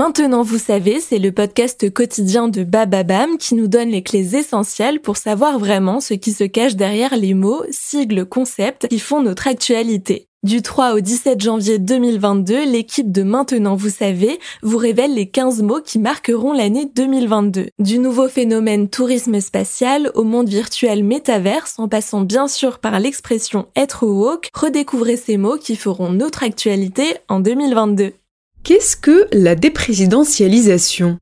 Maintenant vous savez, c'est le podcast quotidien de Bababam qui nous donne les clés essentielles pour savoir vraiment ce qui se cache derrière les mots, sigles, concepts qui font notre actualité. Du 3 au 17 janvier 2022, l'équipe de Maintenant vous savez vous révèle les 15 mots qui marqueront l'année 2022. Du nouveau phénomène tourisme spatial au monde virtuel métaverse en passant bien sûr par l'expression être woke, redécouvrez ces mots qui feront notre actualité en 2022. Qu'est-ce que la déprésidentialisation?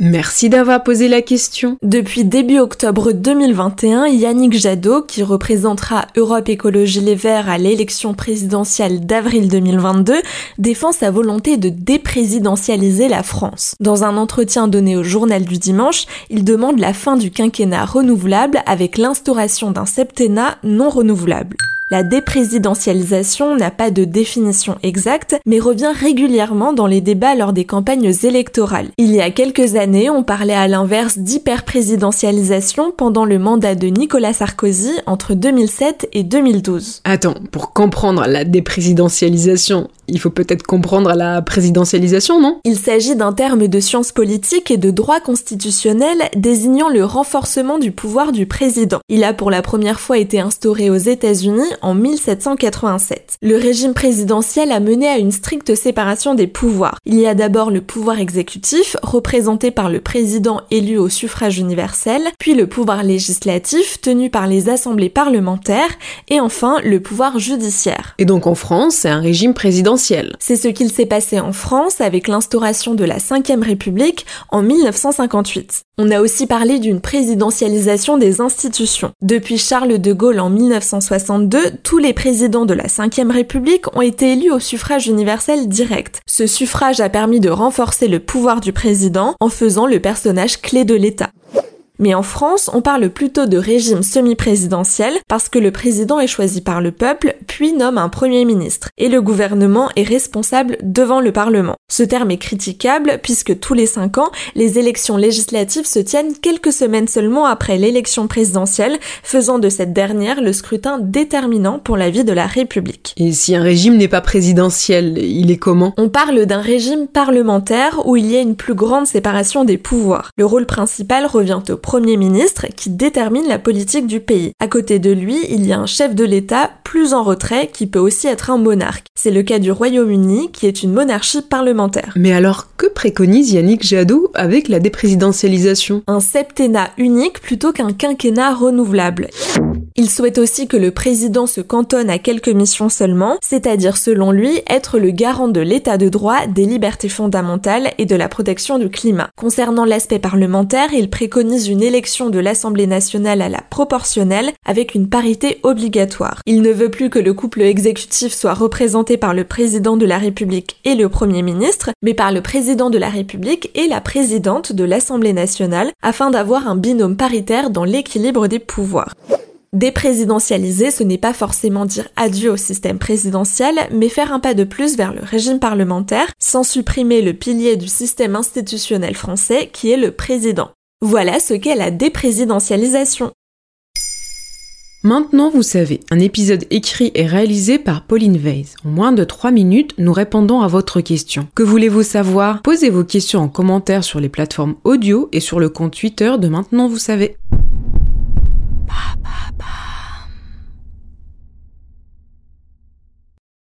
Merci d'avoir posé la question. Depuis début octobre 2021, Yannick Jadot, qui représentera Europe Écologie Les Verts à l'élection présidentielle d'avril 2022, défend sa volonté de déprésidentialiser la France. Dans un entretien donné au journal du dimanche, il demande la fin du quinquennat renouvelable avec l'instauration d'un septennat non renouvelable. La déprésidentialisation n'a pas de définition exacte, mais revient régulièrement dans les débats lors des campagnes électorales. Il y a quelques années, on parlait à l'inverse d'hyperprésidentialisation pendant le mandat de Nicolas Sarkozy entre 2007 et 2012. Attends, pour comprendre la déprésidentialisation, il faut peut-être comprendre la présidentialisation, non? Il s'agit d'un terme de sciences politiques et de droit constitutionnel désignant le renforcement du pouvoir du président. Il a pour la première fois été instauré aux États-Unis en 1787. Le régime présidentiel a mené à une stricte séparation des pouvoirs. Il y a d'abord le pouvoir exécutif, représenté par le président élu au suffrage universel, puis le pouvoir législatif, tenu par les assemblées parlementaires, et enfin le pouvoir judiciaire. Et donc en France, c'est un régime présidentiel c'est ce qu'il s'est passé en France avec l'instauration de la Ve République en 1958. On a aussi parlé d'une présidentialisation des institutions. Depuis Charles de Gaulle en 1962, tous les présidents de la Ve République ont été élus au suffrage universel direct. Ce suffrage a permis de renforcer le pouvoir du président en faisant le personnage clé de l'État. Mais en France, on parle plutôt de régime semi-présidentiel parce que le président est choisi par le peuple, puis nomme un premier ministre, et le gouvernement est responsable devant le Parlement. Ce terme est critiquable puisque tous les cinq ans, les élections législatives se tiennent quelques semaines seulement après l'élection présidentielle, faisant de cette dernière le scrutin déterminant pour la vie de la République. Et si un régime n'est pas présidentiel, il est comment? On parle d'un régime parlementaire où il y a une plus grande séparation des pouvoirs. Le rôle principal revient au Premier ministre qui détermine la politique du pays. À côté de lui, il y a un chef de l'État plus en retrait qui peut aussi être un monarque. C'est le cas du Royaume-Uni qui est une monarchie parlementaire. Mais alors, que préconise Yannick Jadot avec la déprésidentialisation? Un septennat unique plutôt qu'un quinquennat renouvelable. Il souhaite aussi que le président se cantonne à quelques missions seulement, c'est-à-dire selon lui être le garant de l'état de droit, des libertés fondamentales et de la protection du climat. Concernant l'aspect parlementaire, il préconise une élection de l'Assemblée nationale à la proportionnelle avec une parité obligatoire. Il ne veut plus que le couple exécutif soit représenté par le président de la République et le Premier ministre, mais par le président de la République et la présidente de l'Assemblée nationale afin d'avoir un binôme paritaire dans l'équilibre des pouvoirs. Déprésidentialiser, ce n'est pas forcément dire adieu au système présidentiel, mais faire un pas de plus vers le régime parlementaire, sans supprimer le pilier du système institutionnel français qui est le président. Voilà ce qu'est la déprésidentialisation. Maintenant, vous savez, un épisode écrit et réalisé par Pauline Weiss. En moins de 3 minutes, nous répondons à votre question. Que voulez-vous savoir? Posez vos questions en commentaire sur les plateformes audio et sur le compte Twitter de Maintenant, vous savez.